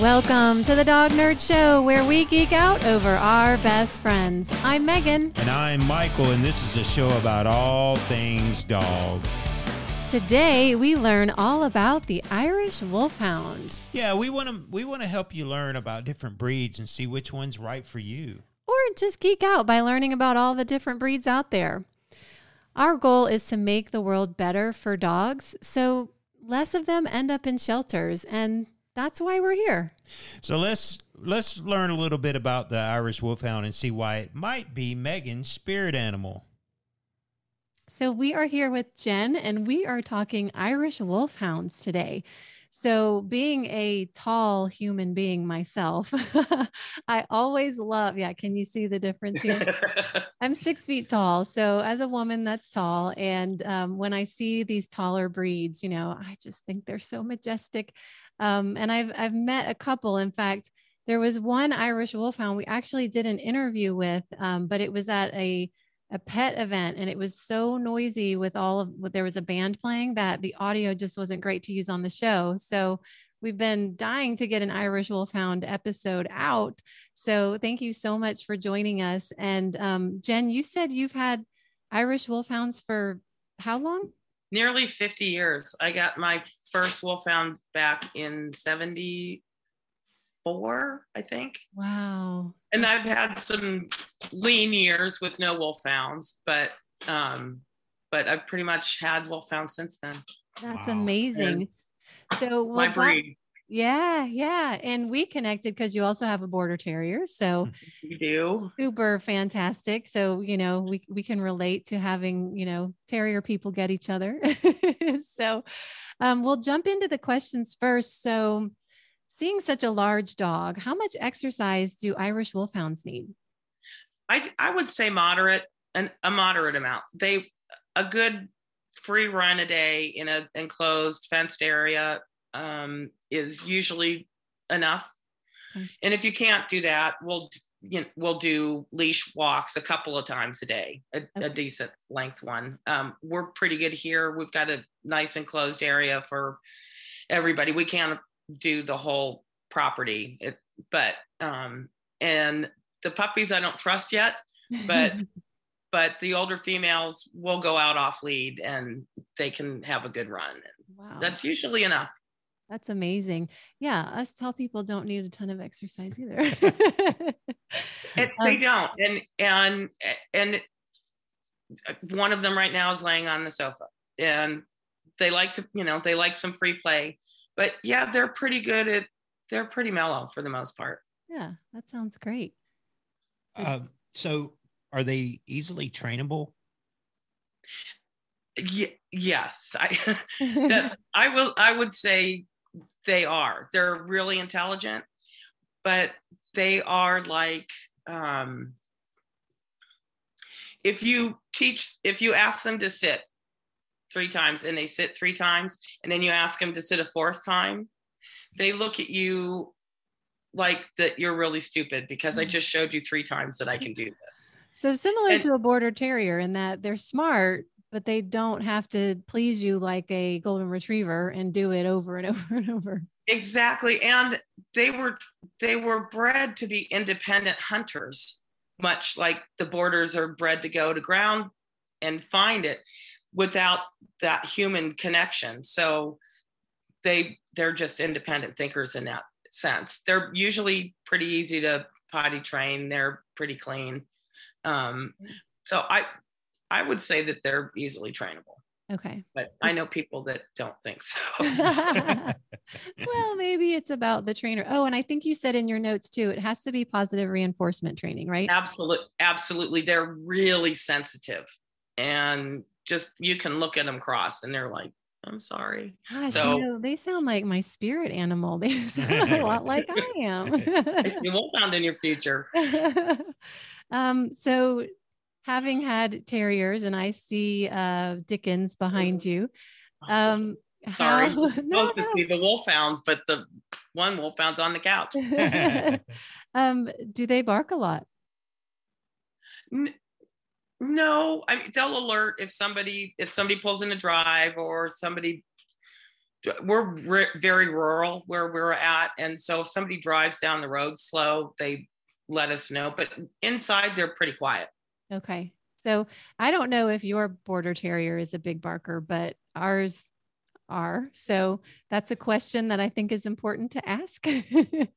Welcome to the Dog Nerd Show, where we geek out over our best friends. I'm Megan. And I'm Michael, and this is a show about all things dog. Today, we learn all about the Irish Wolfhound. Yeah, we want to we want to help you learn about different breeds and see which one's right for you. Or just geek out by learning about all the different breeds out there. Our goal is to make the world better for dogs, so less of them end up in shelters, and that's why we're here. So let's let's learn a little bit about the Irish Wolfhound and see why it might be Megan's spirit animal. So we are here with Jen and we are talking Irish Wolfhounds today. So, being a tall human being myself, I always love, yeah, can you see the difference here? I'm six feet tall. So, as a woman, that's tall. And um, when I see these taller breeds, you know, I just think they're so majestic. Um, and I've, I've met a couple. In fact, there was one Irish Wolfhound we actually did an interview with, um, but it was at a a pet event and it was so noisy with all of what there was a band playing that the audio just wasn't great to use on the show. So we've been dying to get an Irish Wolfhound episode out. So thank you so much for joining us. And um, Jen, you said you've had Irish Wolfhounds for how long? Nearly 50 years. I got my first Wolfhound back in 74, I think. Wow. And I've had some lean years with no wolf wolfhounds, but um, but I've pretty much had wolf wolfhounds since then. That's wow. amazing. And so my breed. yeah, yeah. And we connected because you also have a border terrier. So you do. Super fantastic. So, you know, we, we can relate to having, you know, terrier people get each other. so um, we'll jump into the questions first. So seeing such a large dog, how much exercise do Irish Wolfhounds need? I, I would say moderate and a moderate amount. They a good free run a day in an enclosed fenced area um, is usually enough. Okay. And if you can't do that, we'll you know, we'll do leash walks a couple of times a day, a, okay. a decent length one. Um, we're pretty good here. We've got a nice enclosed area for everybody. We can't do the whole property. It, but um, and the puppies I don't trust yet, but but the older females will go out off lead and they can have a good run. Wow. That's usually enough. That's amazing. Yeah, us tall people don't need a ton of exercise either. and they don't. And and and one of them right now is laying on the sofa and they like to, you know, they like some free play but yeah, they're pretty good at they're pretty mellow for the most part. Yeah, that sounds great. Um, so are they easily trainable? Y- yes, I that's I will I would say they are. They're really intelligent, but they are like um, if you teach if you ask them to sit three times and they sit three times and then you ask them to sit a fourth time they look at you like that you're really stupid because i just showed you three times that i can do this. So similar and, to a border terrier in that they're smart but they don't have to please you like a golden retriever and do it over and over and over. Exactly. And they were they were bred to be independent hunters much like the borders are bred to go to ground and find it without that human connection. So they they're just independent thinkers in that sense. They're usually pretty easy to potty train. They're pretty clean. Um, so I I would say that they're easily trainable. Okay. But I know people that don't think so. well, maybe it's about the trainer. Oh, and I think you said in your notes too, it has to be positive reinforcement training, right? Absolutely. Absolutely. They're really sensitive. And just you can look at them cross and they're like i'm sorry. Gosh, so you know, they sound like my spirit animal. They sound a lot like i am. You won't found in your future. Um so having had terriers and i see uh dickens behind you um sorry how, no, to see the wolfhounds but the one wolfhound's on the couch. Um do they bark a lot no, I mean they'll alert if somebody if somebody pulls in a drive or somebody we're re- very rural where we're at, and so if somebody drives down the road slow, they let us know. But inside, they're pretty quiet. Okay. So I don't know if your border terrier is a big barker, but ours are. So that's a question that I think is important to ask. it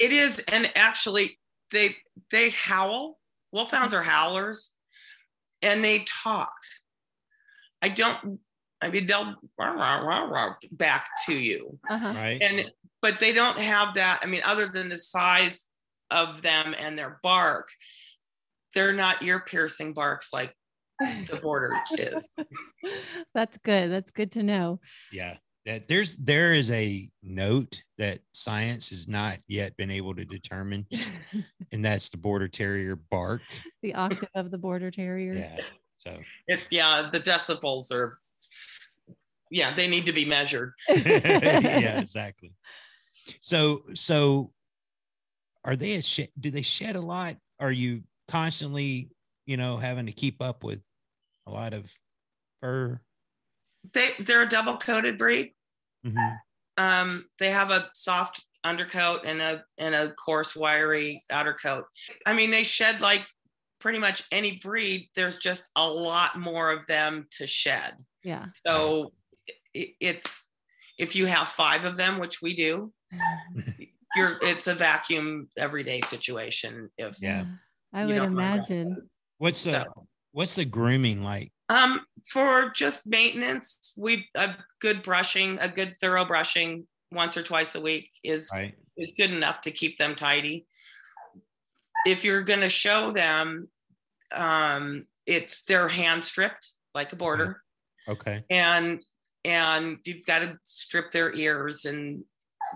is, and actually, they they howl. Wolfhounds are howlers, and they talk. I don't. I mean, they'll rah, rah, rah, rah, back to you, uh-huh. Right. and but they don't have that. I mean, other than the size of them and their bark, they're not ear piercing barks like the border is. That's good. That's good to know. Yeah. That there's there is a note that science has not yet been able to determine, and that's the border terrier bark. the octave of the border terrier. Yeah. So It, yeah, the decibels are. Yeah, they need to be measured. yeah, exactly. So so are they a shed do they shed a lot? Are you constantly, you know, having to keep up with a lot of fur? They they're a double coated breed. Mhm. Um, they have a soft undercoat and a and a coarse wiry outer coat. I mean, they shed like pretty much any breed. There's just a lot more of them to shed. Yeah. So it, it's if you have five of them, which we do, you're it's a vacuum everyday situation. If Yeah. I would imagine. What's the So- what's the grooming like? Um, for just maintenance, we a good brushing, a good thorough brushing once or twice a week is Right. is good enough to keep them tidy. If you're going to show them, um, it's they're hand stripped like a border, Okay. and and you've got to strip their ears and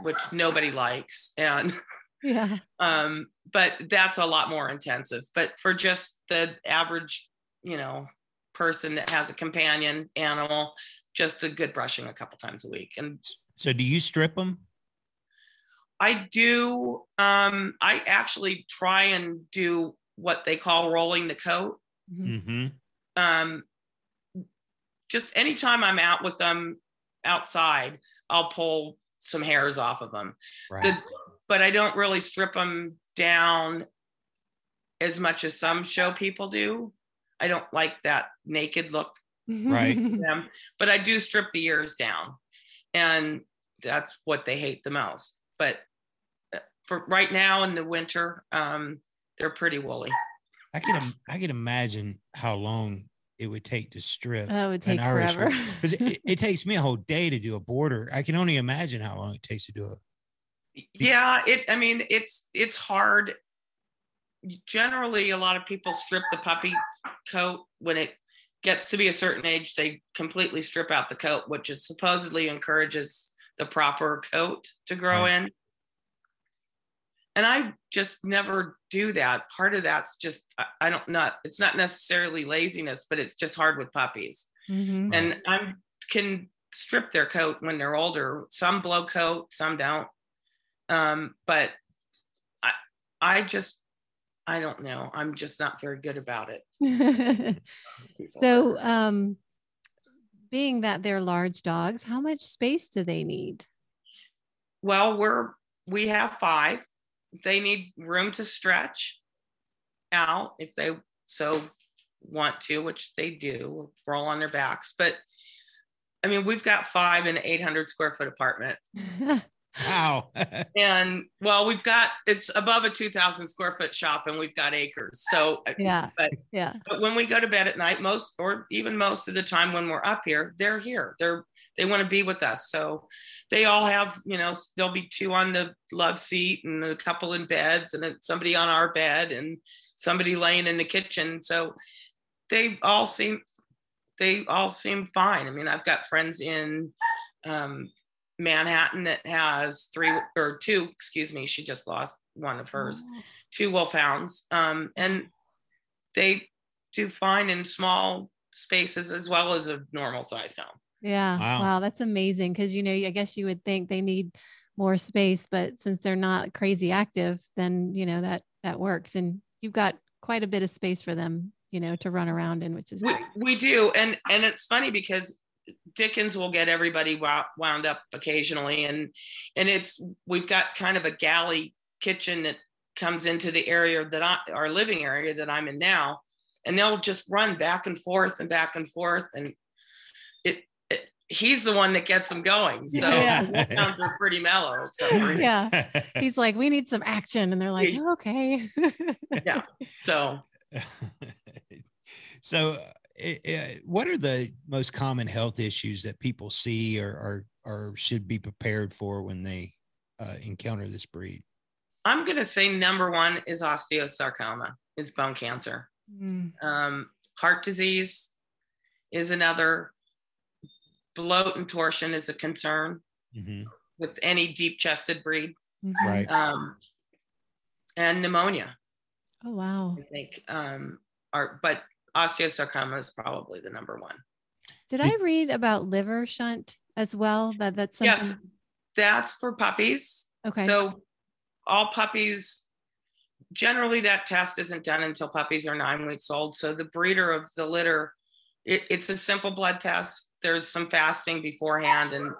which nobody likes, and Yeah. um, but that's a lot more intensive. But for just the average, you know, person that has a companion animal, just a good brushing a couple times a week. And So do you strip them? I do, um, I actually try and do what they call rolling the coat. Mhm. Mm-hmm. Um, just anytime I'm out with them outside, I'll pull some hairs off of them. Right. the but I don't really strip them down as much as some show people do. I don't like that naked look Right. them, but I do strip the ears down, and that's what they hate the most. But uh, for right now in the winter, um, they're pretty woolly. I can I can imagine how long it would take to strip. that would take Irish forever. because it, it takes me a whole day to do a border. I can only imagine how long it takes to do it. Yeah, it. I mean, it's it's hard. Generally, a lot of people strip the puppy coat when it gets to be a certain age. They completely strip out the coat, which is supposedly encourages the proper coat to grow Right. in. And I just never do that. Part of that's just I, don't not. It's not necessarily laziness, but it's just hard with puppies Mhm. and I can strip their coat when they're older. Some blow coat, some don't. Um, but I, I just, I don't know. I'm just not very good about it. so, um, being that they're large dogs, how much space do they need? well, we're we have five. They need room to stretch out if they so want to, which they do, roll on their backs. But I mean, we've got five in an 800 square foot apartment. Wow. And well, we've got it's above a 2,000 square foot shop and we've got acres. So, uh, yeah. But- yeah. but when we go to bed at night, most or even most of the time when we're up here, they're here. They're they want to be with us. So they all have, you know, there'll be two on the love seat and a couple in beds and somebody on our bed and somebody laying in the kitchen. So they all seem they all seem fine. I mean, I've got friends in um, Manhattan that has three or two, excuse me, she just lost one of hers, two wolfhounds. Um, and they do fine in small spaces as well as a normal sized home. Yeah. Wow. Wow. That's amazing. Cause you know, I guess you would think they need more space, but since they're not crazy active, then you know that that works. And you've got quite a bit of space for them, you know, to run around in, which is We, we do. And and it's funny because Dickens will get everybody wound up occasionally, and and it's we've got kind of a galley kitchen that comes into the area that I our living area that I'm in now, and they'll just run back and forth and back and forth, and it, it he's the one that gets them going. So yeah. sounds are pretty mellow. So yeah, he's like, we need some action, and they're like, okay. yeah. So. so it, it, what are the most common health issues that people see or or, or should be prepared for when they uh, encounter this breed? I'm going to say number one is osteosarcoma, is bone cancer. Mm. Um, heart disease is another. Bloat and torsion is a concern mm-hmm. with any deep chested breed. Mm-hmm. Right. Um, and pneumonia. Oh, wow. I think. Um, are, but osteosarcoma is probably the number one. Did I read about liver shunt as well? That that's something... yes, that's for puppies. Okay. So all puppies generally that test isn't done until puppies are nine weeks old. So the breeder of the litter, it, it's a simple blood test. There's some fasting beforehand, and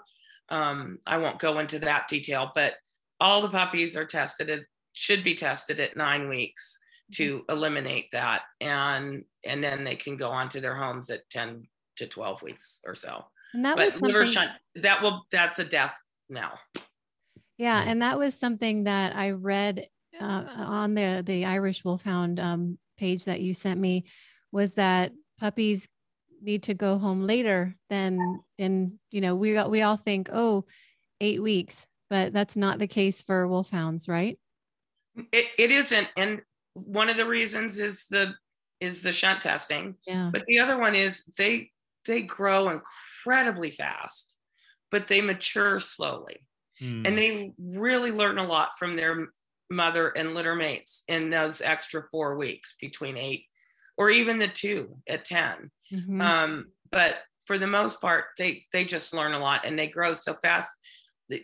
um, I won't go into that detail, but all the puppies are tested. It should be tested at nine weeks to mm-hmm. eliminate that and and then they can go on to their homes at 10 to 12 weeks or so. And that but was liver shunt that will that's a death now yeah and that was something that i read uh, on the the irish wolfhound um, page that you sent me was that puppies need to go home later than in you know we we all think oh eight weeks but that's not the case for wolfhounds right? It, it isn't and one of the reasons is the is the shunt testing. Yeah. But the other one is they they grow incredibly fast, but they mature slowly. Mm. And they really learn a lot from their mother and litter mates in those extra four weeks between eight or even the two at 10. Mm-hmm. Um, but for the most part, they they just learn a lot and they grow so fast. The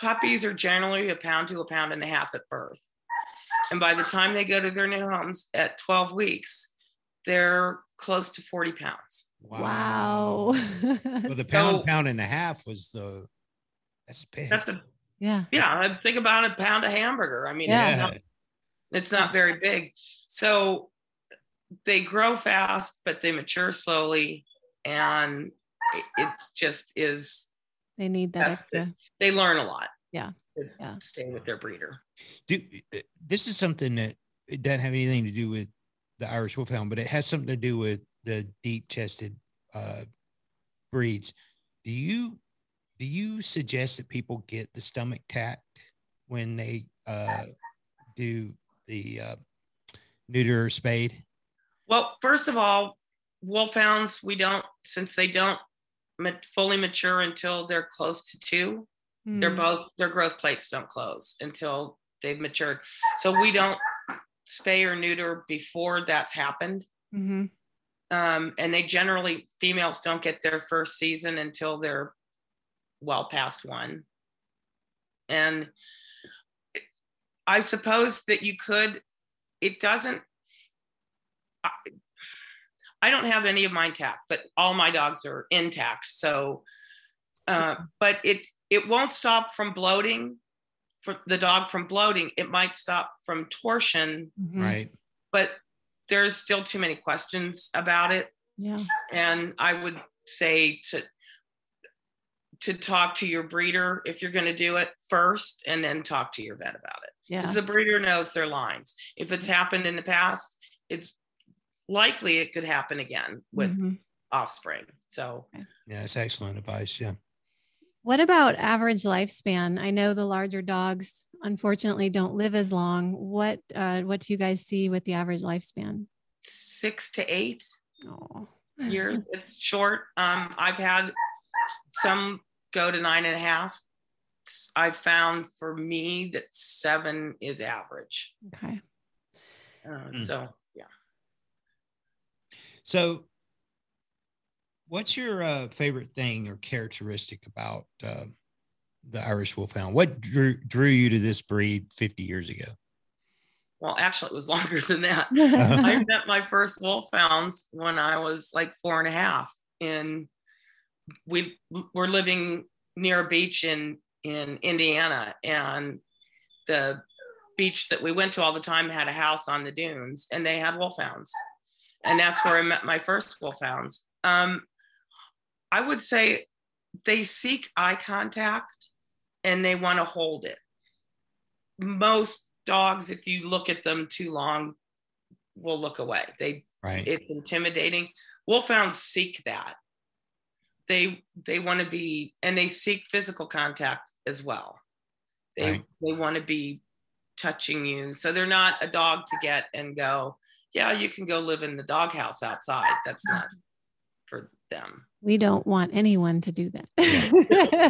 puppies are generally a pound to a pound and a half at birth. And by the time they go to their new homes at 12 weeks, they're close to 40 pounds. Wow. well, the pound, so, pound and a half was the, that's big. That's a, yeah. Yeah. Think about a pound of hamburger. I mean, yeah. it's, not, it's not very big. So they grow fast, but they mature slowly. And it, it just is. They need that extra. They learn a lot. Yeah. Yeah. Stay with their breeder. Do, this is something that it doesn't have anything to do with the Irish Wolfhound, but it has something to do with the deep chested uh, breeds. Do you do you suggest that people get the stomach tacked when they uh, do the uh, neuter or spade? Well, first of all, wolfhounds we don't since they don't fully mature until they're close to two. Mm. They're both their growth plates don't close until they've matured. So we don't spay or neuter before that's happened. Mm-hmm. Um, and they generally females don't get their first season until they're well past one. And I suppose that you could. It doesn't. I, I don't have any of mine tacked, but all my dogs are intact. So, uh, but it it won't stop from bloating for the dog from bloating it might stop from torsion. Mm-hmm. right. But there's still too many questions about it. Yeah. And i would say to to talk to your breeder if you're going to do it first and then talk to your vet about it. Yeah. Because the breeder knows their lines. If it's happened in the past it's likely it could happen again with mm-hmm. offspring. So yeah it's excellent advice yeah what about average lifespan? I know the larger dogs unfortunately don't live as long. What uh, what do you guys see with the average lifespan? Six to eight oh. years. It's short. Um, I've had some go to nine and a half. I've found for me that seven is average. Okay. Uh, mm. So yeah. So what's your uh, favorite thing or characteristic about uh, the Irish Wolfhound? What drew, drew you to this breed 50 years ago? Well, actually, it was longer than that. I met my first wolfhounds when I was like four and a half in we were living near a beach in in Indiana, and the beach that we went to all the time had a house on the dunes, and they had wolfhounds, and that's where I met my first wolfhounds. Um, I would say they seek eye contact and they want to hold it. Most dogs, if you look at them too long, will look away. They right. it's intimidating. Wolfhounds seek that. They they want to be and they seek physical contact as well. They Right. they want to be touching you. So they're not a dog to get and go, yeah, you can go live in the doghouse outside. That's not for them. We don't want anyone to do that.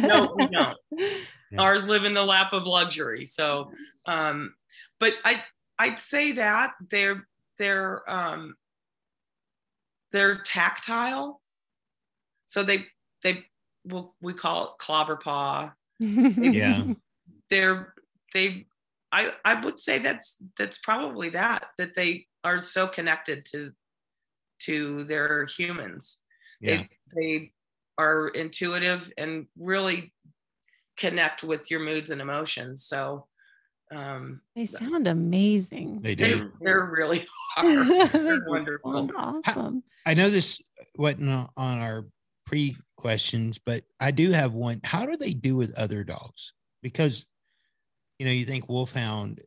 No, we don't. Yeah. Ours live in the lap of luxury. So um but I I'd say that they're they're um they're tactile. So they they will we call it clobber paw. Yeah. They're they I I would say that's that's probably that that they are so connected to to their humans. Yeah. They they are intuitive and really connect with your moods and emotions. So um They sound amazing. They they, do. they're really are. They They're wonderful. awesome. I know this wasn't on on our pre questions, but I do have one. How do they do with other dogs? Because you know, you think wolfhound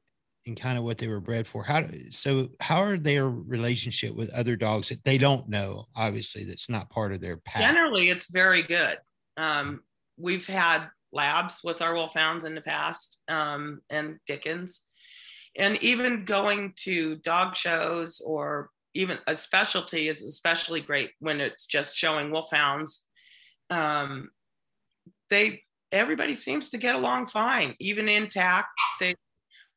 and kind of what they were bred for. How so how are their relationship with other dogs that they don't know? Obviously, that's not part of their pack. Generally, it's very good. Um, we've had labs with our wolfhounds in the past um, and Dickens. And even going to dog shows or even a specialty is especially great when it's just showing wolfhounds. Um, they everybody seems to get along fine, even intact. They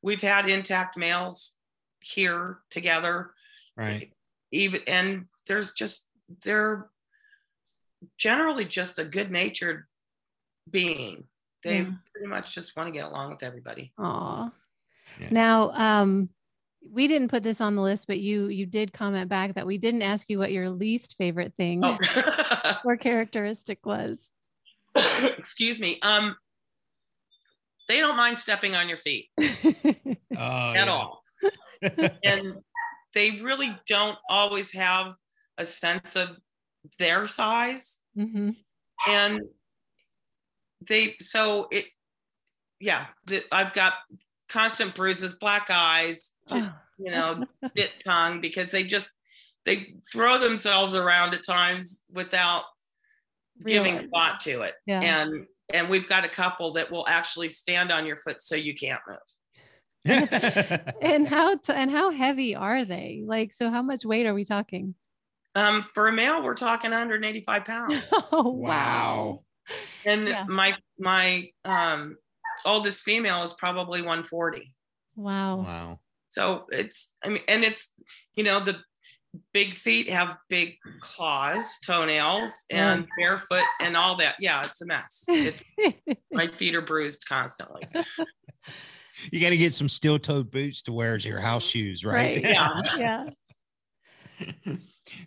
we've had intact males here together right. even and there's just they're generally just a good natured being they Yeah. pretty much just want to get along with everybody Aw. Yeah. Now, um, we didn't put this on the list, but you you did comment back that we didn't ask you what your least favorite thing oh. or characteristic was. excuse me um they don't mind stepping on your feet Oh, at all. And they really don't always have a sense of their size. Hmm and they so it yeah the, i've got constant bruises black eyes just, you know bit tongue because they just they throw themselves around at times without giving thought to it. Yeah. and and we've got a couple that will actually stand on your foot so you can't move and how t- and how heavy are they? Like, so how much weight are we talking? um for a male we're talking 185 pounds Oh Wow. and Yeah. my my um oldest female is probably 140 Wow. wow. So it's, I mean, and it's, you know, the big feet have big claws, toenails, and barefoot and all that. Yeah, it's a mess. It's, my feet are bruised constantly. You got to get some steel toed boots to wear as your house shoes, right? Right. Yeah. yeah.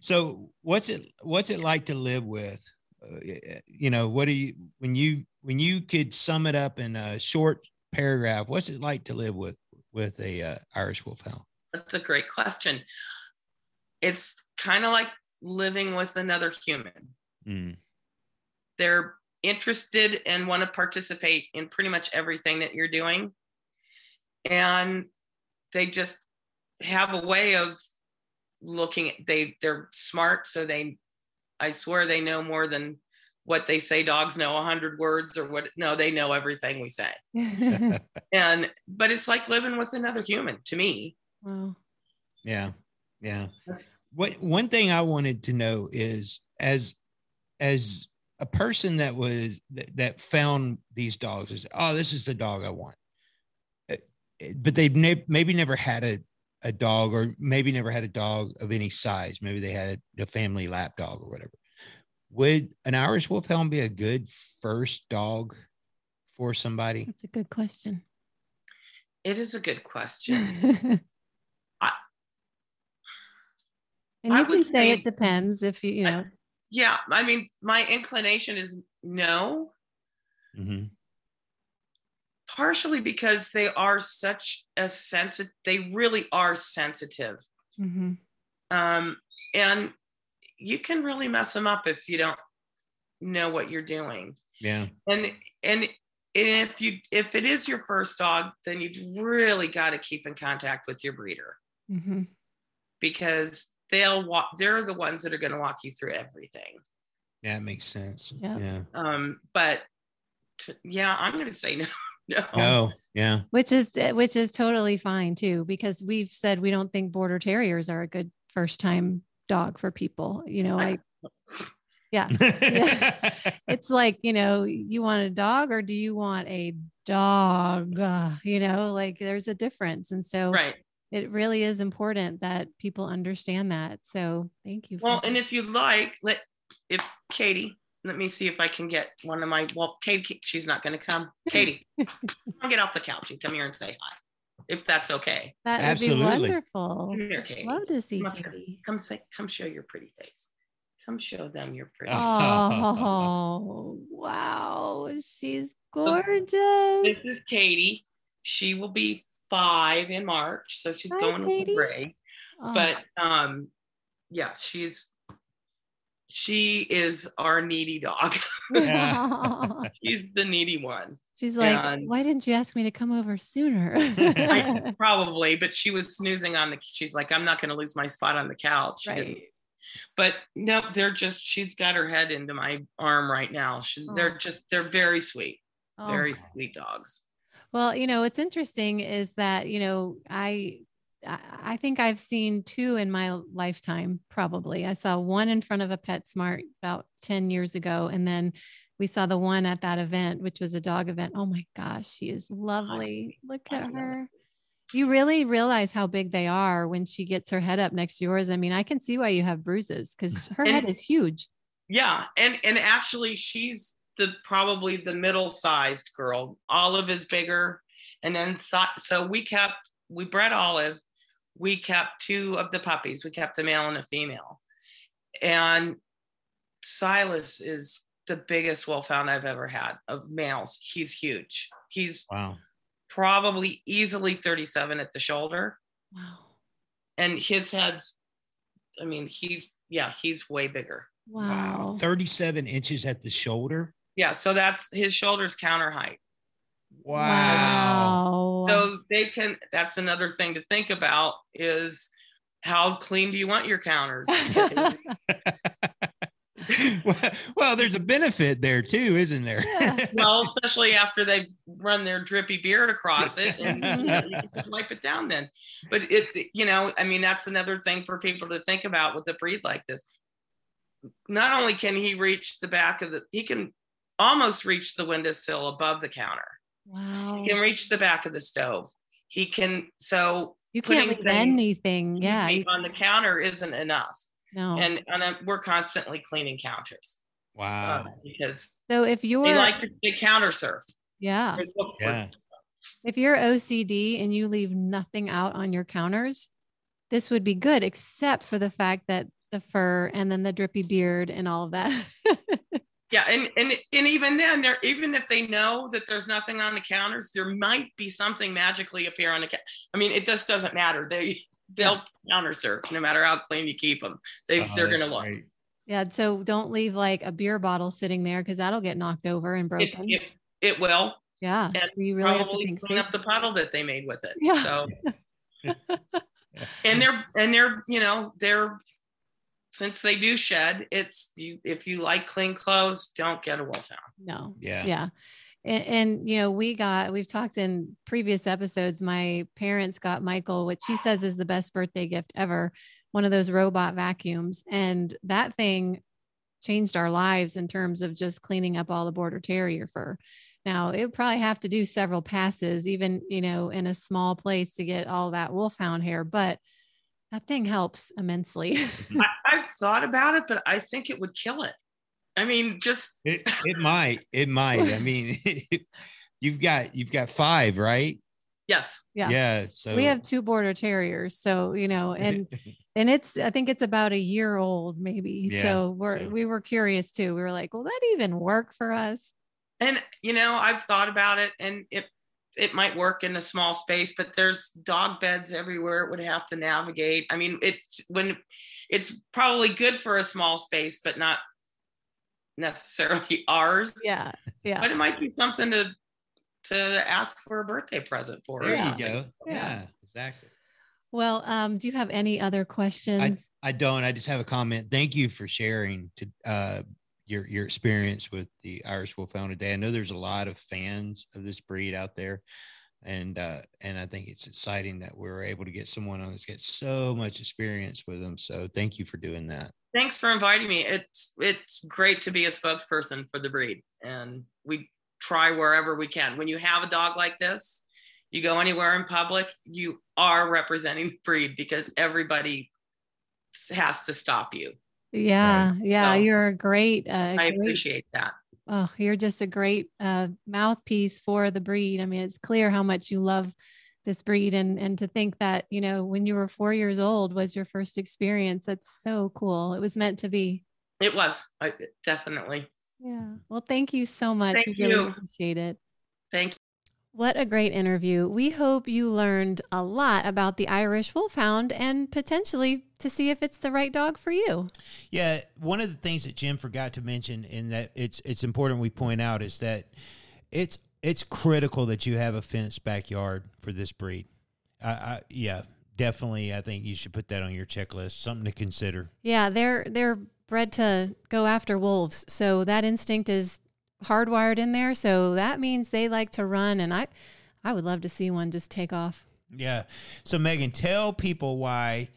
so what's it what's it like to live with uh, you know what do you when you when you could sum it up in a short paragraph what's it like to live with with a uh, irish wolfhound That's a great question. It's kind of like living with another human. Mm, They're interested and want to participate in pretty much everything that you're doing. And they just have a way of looking they they're smart so they i swear they know more than what they say dogs know 100 words or what no they know everything we say and but it's like living with another human to me wow. yeah yeah. What one thing i wanted to know is as as a person that was that, that found these dogs is oh this is the dog i want. Uh, but they've ne- maybe never had a, a dog or maybe never had a dog of any size. Maybe they had a, a family lap dog or whatever. Would an irish wolfhound be a good first dog for somebody? That's a good question. it is a good question and I- you I can would say say- it depends if you, you know, yeah, I mean, my inclination is no, hmm partially because they are such a sensitive, they really are sensitive. hmm Um, and you can really mess them up if you don't know what you're doing. Yeah. And and and if you if it is your first dog, then you've really got to keep in contact with your breeder hmm because they'll walk. They're the ones that are going to walk you through everything. Yeah, it makes sense. Yeah. Yeah. Um, but t- yeah, I'm going to say no. No. No. Yeah. Which is which is totally fine too, because we've said we don't think border terriers are a good first time dog for people. You know, I yeah. It's like, you know, you want a dog or do you want a dog? Uh, you know, like there's a difference. And so Right. It really is important that people understand that. So thank you. Well, that. and if you'd like, let if Katie, let me see if I can get one of my. Well, Katie, she's not going to come. Katie, I'll get off the couch and come here and say hi, if that's okay. that would be wonderful. Come here, Katie. Love to see Come up here. Katie. Come say, come show your pretty face. Come show them your pretty. Oh, wow. She's gorgeous. This is Katie. She will be five in March, so she's Hi, going Katie. with gray. Oh, But um, yeah, she's she is our needy dog. she's the needy one. She's like, And- why didn't you ask me to come over sooner? I- probably, but she was snoozing on the. She's like, I'm not going to lose my spot on the couch. Right. But no, they're just. She's got her head into my arm right now. She, They're Oh. just. They're very sweet. Oh. Very sweet dogs. Well, you know, what's interesting is that, you know, I I think I've seen two in my lifetime, probably. I saw one in front of a PetSmart about 10 years ago. And then we saw the one at that event, which was a dog event. Oh my gosh, she is lovely. Look at her. You really realize how big they are when she gets her head up next to yours. I mean, I can see why you have bruises because her head is huge. Yeah, and and actually, she's the probably the middle-sized girl. Olive is bigger, and then so, so we kept we bred Olive. We kept two of the puppies. We kept a male and a female, and Silas is the biggest wolfhound I've ever had of males. He's huge. He's Wow. probably easily 37 at the shoulder, Wow. and his head's. I mean, he's yeah, he's way bigger. Wow. 37 inches at the shoulder. Yeah, so that's his shoulders counter height. Wow. So they can. That's another thing to think about is how clean do you want your counters? Well, well, there's a benefit there too, isn't there? Yeah. well, especially after they run their drippy beard across it, and you, know, you can just wipe it down then. But it, you know, I mean, that's another thing for people to think about with a breed like this. Not only can he reach the back of the, he can almost reach the windowsill above the counter. wow. He can reach the back of the stove. He can so You can't putting leave anything. Yeah. on the counter isn't enough. no. and and uh, we're constantly cleaning counters uh, wow. because so if you're, they like to they counter surf. yeah, They look for- Yeah. if you're OCD and you leave nothing out on your counters, this would be good, except for the fact that the fur and then the drippy beard and all of that. yeah, and and and even then, they're, even if they know that there's nothing on the counters, there might be something magically appear on the. Ca- I mean, it just doesn't matter. They they'll counter surf no matter how clean you keep them. They Oh, they're gonna look. great. yeah. So don't leave like a beer bottle sitting there because that'll get knocked over and broken. it it will yeah. and So you really have to think clean safe. up the puddle that they made with it. Yeah. So and they're and they're you know they're since they do shed it's you if you like clean clothes don't get a wolfhound No. Yeah. Yeah. And, and, you know, we got, we've talked in previous episodes. My parents got Michael, which she says is the best birthday gift ever, one of those robot vacuums. And that thing changed our lives in terms of just cleaning up all the border terrier fur. Now, it would probably have to do several passes, even, you know, in a small place to get all that wolfhound hair, but that thing helps immensely. I, mm-hmm. i've thought about it but i think it would kill it i mean just It, it might. It might. I mean, you've got you've got five, right? Yes. Yeah. Yeah. So We have two border terriers. So, you know, and and it's I think it's about a year old maybe. Yeah, so we're so- we were curious too. We were like, will that even work for us? And you know, I've thought about it and it it might work in a small space, but there's dog beds everywhere it would have to navigate. I mean, it's when it's probably good for a small space, but not necessarily ours. Yeah. Yeah. But it might be something to to ask for a birthday present for. or there you go. Yeah. Yeah, exactly. Well, um, do you have any other questions? I don't. I just have a comment. Thank you for sharing to uh, your your experience with the Irish Wolfhound today. I know there's a lot of fans of this breed out there, and uh, and I think it's exciting that we're able to get someone on that's got so much experience with them. So thank you for doing that. Thanks for inviting me. It's it's great to be a spokesperson for the breed, and we try wherever we can. When you have a dog like this, you go anywhere in public, you are representing the breed because everybody has to stop you. Yeah. Yeah. So, you're a great, uh, I great appreciate that. Oh, you're just a great uh, mouthpiece for the breed. I mean, it's clear how much you love this breed, and and to think that you know when you were four years old was your first experience. That's so cool. It was meant to be. It was I, definitely. Yeah. Well, thank you so much. Thank we really you. appreciate it. Thank What a great interview. We hope you learned a lot about the Irish Wolfhound and potentially to see if it's the right dog for you. Yeah, one of the things that Jim forgot to mention, and that it's it's important we point out, is that it's it's critical that you have a fenced backyard for this breed. I, I yeah, definitely. I think you should put that on your checklist. Something to consider. Yeah, they're they're bred to go after wolves. So that instinct is hardwired in there. So that means they like to run and I I would love to see one just take off. Yeah. So Megan, tell people why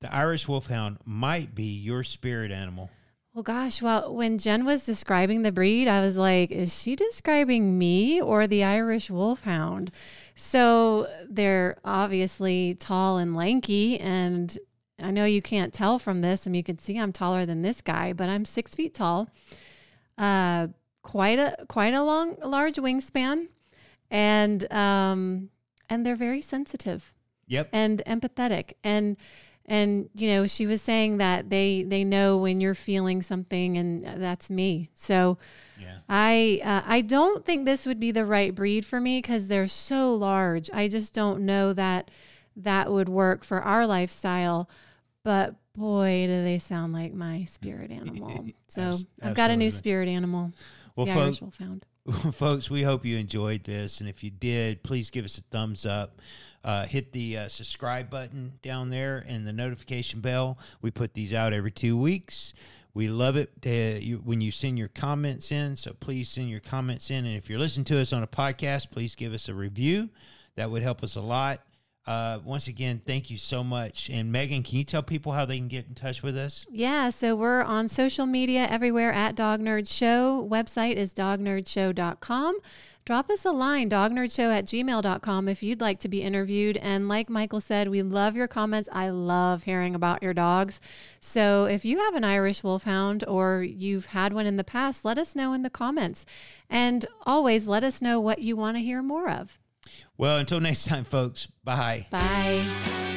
the Irish Wolfhound might be your spirit animal. Well gosh, well when Jen was describing the breed, I was like, is she describing me or the Irish Wolfhound? So they're obviously tall and lanky and I know you can't tell from this. I mean, you can see I'm taller than this guy, but I'm six feet tall. Uh, quite a quite a long, large wingspan, and um, and they're very sensitive Yep. and empathetic. And and you know, she was saying that they they know when you're feeling something, and that's me. So Yeah. I uh, I don't think this would be the right breed for me because they're so large. I just don't know that that would work for our lifestyle. But boy, do they sound like my spirit animal. So I've got a new spirit animal. Well, the folks- Irish Wolfhound. folks, we hope you enjoyed this. And if you did, please give us a thumbs up. Uh, hit the uh, subscribe button down there and the notification bell. We put these out every two weeks. We love it to, you, when you send your comments in. So please send your comments in. And if you're listening to us on a podcast, please give us a review. That would help us a lot. Uh, once again, thank you so much. And Megan, can you tell people how they can get in touch with us? Yeah, so we're on social media everywhere at Dog Nerd Show. Website is dognerdshow.com. Drop us a line, dognerdshow at gmail.com, if you'd like to be interviewed. And like Michael said, we love your comments. I love hearing about your dogs. So if you have an Irish Wolfhound or you've had one in the past, let us know in the comments. And always let us know what you want to hear more of. Well, until next time, folks, bye. Bye.